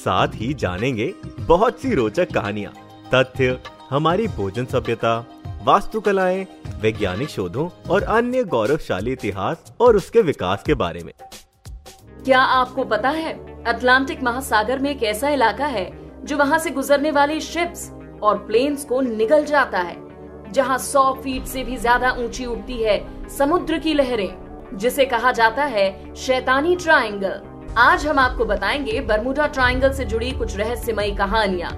साथ ही जानेंगे बहुत सी रोचक कहानियाँ, तथ्य, हमारी भोजन सभ्यता, वास्तुकलाएँ, वैज्ञानिक शोधों और अन्य गौरवशाली इतिहास और उसके विकास के बारे में। क्या आपको पता है, अटलांटिक महासागर में एक ऐसा इलाका है, जो वहाँ से गुजरने वाली शिप्स और प्लेन्स को निगल जाता है, जहाँ 100 फीट से भी ज़्यादा ऊँची उठती है समुद्र की लहरें, जिसे कहा जाता है शैतानी ट्रायंगल आज हम आपको बताएँगे बरमुडा ट्रायंगल से जुड़ी कुछ रहस्यमयी कहानियाँ,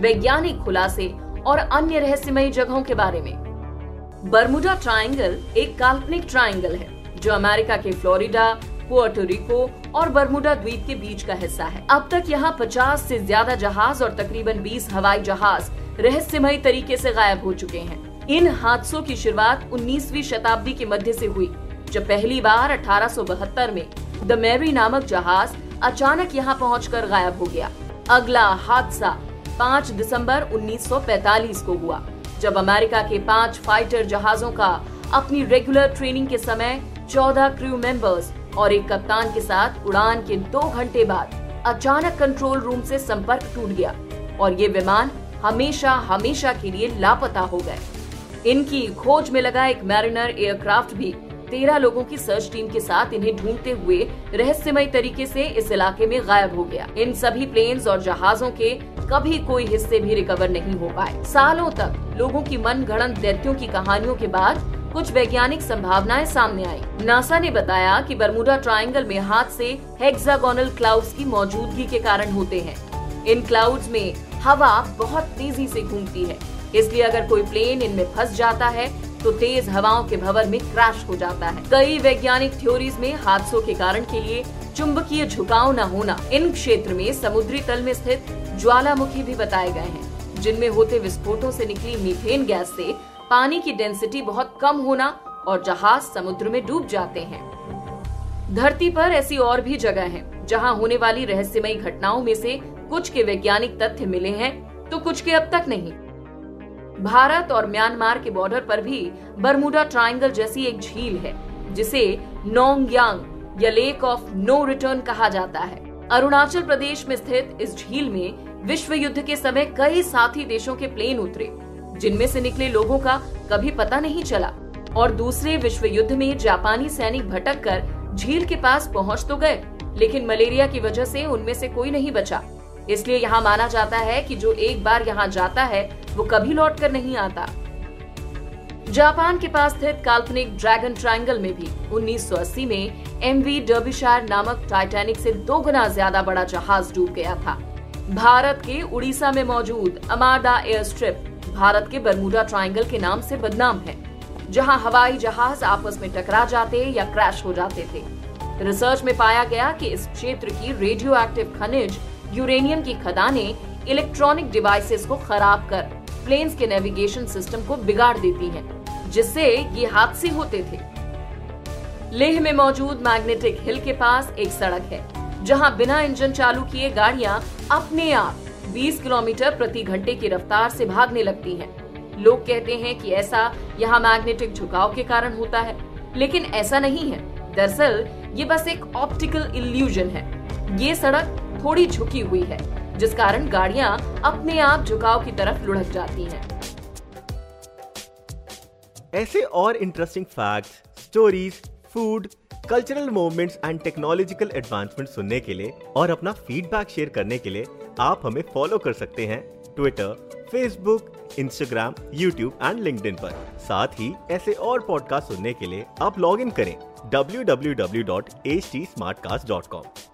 वैज्ञानिक खुलासे और अन्य रहस्यमयी जगहों के बारे में। बरमुडा ट्रायंगल एक काल्पनिक ट्रायंगल है, जो अमेरिका के फ्लोरिडा पोर्टोरिको और बरमुडा द्वीप के बीच का हिस्सा है। अब तक यहाँ 50 से ज़्यादा जहाज़ और तकरीबन 20 हवाई जहाज़ रहस्यमय तरीके से गायब हो चुके हैं। इन हादसों की शुरुआत 19वीं शताब्दी के मध्य से हुई। जब पहली बार 1872 में द मैरी नामक जहाज़ अचानक यहाँ पहुंचकर गायब हो गया। अगला हादसा 5 दिसंबर 1945 को हुआ, जब अमेरिका के पाँच फाइटर जहाजों का अपनी रेगुलर ट्रेनिंग के समय 14 क्रू मेंबर्स और एक कप्तान के साथ उड़ान के दो घंटे बाद अचानक कंट्रोल रूम से संपर्क टूट गया और ये विमान हमेशा हमेशा के लिए लापता हो गए। इनकी खोज में लगा एक मैरिनर एयरक्राफ्ट भी तेरह लोगों की सर्च टीम के साथ इन्हें ढूंढते हुए रहस्यमय तरीके से इस इलाके में गायब हो गया। इन सभी प्लेन्स और जहाजों के कभी कोई हिस्से भी रिकवर नहीं हो पाए। सालों तक लोगों की मन गणन दैत्यों की कहानियों के बाद कुछ वैज्ञानिक संभावनाएँ सामने आई। नासा ने बताया कि बरमुडा ट्रायंगल में हाथ से हेक्सागोनल क्लाउड्स की मौजूदगी के कारण होते हैं। इन क्लाउड्स में हवा बहुत तेज़ी से घूमती है। इसलिए अगर कोई प्लेन इनमें फंस जाता है तो तेज हवाओं के भवर में क्रैश हो जाता है। कई वैज्ञानिक थ्योरीज में हादसों के कारण के लिए चुंबकीय झुकाव न होना, इन क्षेत्र में समुद्री तल में स्थित ज्वालामुखी भी बताए गए हैं, जिनमें होते विस्फोटों से निकली मीथेन गैस से पानी की डेंसिटी बहुत कम होना और जहाज़ समुद्र में डूब जाते हैं। धरती पर ऐसी और भी जगह हैं, जहाँ होने वाली रहस्यमयी घटनाओं में से कुछ के वैज्ञानिक तथ्य मिले हैं तो कुछ के अब तक नहीं। भारत और म्यांमार के बॉर्डर पर भी बरमुडा ट्रायंगल जैसी एक झील है, जिसे नोंगयांग, या लेक ऑफ़ नो रिटर्न कहा जाता है। अरुणाचल प्रदेश में स्थित इस झील में विश्व युद्ध के समय कई साथी देशों के प्लेन उतरे, जिनमें से निकले लोगों का कभी पता नहीं चला, और दूसरे विश्व युद्ध में जापानी सैनिक भटक कर झील के पास पहुँच तो गए, लेकिन मलेरिया की वजह से उनमें से कोई नहीं बचा। इसलिए यहाँ माना जाता है कि जो एक बार यहाँ जाता है, वो कभी लौट कर नहीं आता। जापान के पास स्थित काल्पनिक ड्रैगन ट्रायंगल में भी 1980 में एम वी डर्बिशायर नामक टाइटैनिक से दो गुना ज़्यादा बड़ा जहाज़ डूब गया था। भारत के उड़ीसा में मौजूद अमारदा एयर स्ट्रिप भारत के बरमुडा ट्रायंगल के नाम से बदनाम है, जहाँ हवाई जहाज़ आपस में टकरा जाते या क्रैश हो जाते थे। रिसर्च में पाया गया कि इस क्षेत्र की रेडियो एक्टिव खनिज यूरेनियम की खदानें इलेक्ट्रॉनिक डिवाइसेस को खराब कर प्लेन्स के नेविगेशन सिस्टम को बिगाड़ देती हैं, जिससे ये हादसे होते थे। लेह में मौजूद मैग्नेटिक हिल के पास एक सड़क है जहाँ बिना इंजन चालू किए गाड़ियाँ अपने आप 20 किलोमीटर प्रति घंटे की रफ्तार से भागने लगती हैं। लोग कहते हैं कि ऐसा यहाँ मैग्नेटिक झुकाव के कारण होता है लेकिन ऐसा नहीं है। दरअसल ये बस एक ऑप्टिकल इल्यूजन है। ये सड़क थोड़ी झुकी हुई है जिस कारण गाड़ियाँ अपने आप झुकाव की तरफ़ लुढ़क जाती हैं। ऐसे और interesting facts, stories food cultural movements and technological advancement सुनने के लिए और अपना फीडबैक शेयर करने के लिए आप हमें फॉलो कर सकते हैं Twitter Facebook Instagram YouTube and LinkedIn पर साथ ही ऐसे और पॉडकास्ट सुनने के लिए आप लॉग इन करें www.htsmartcast.com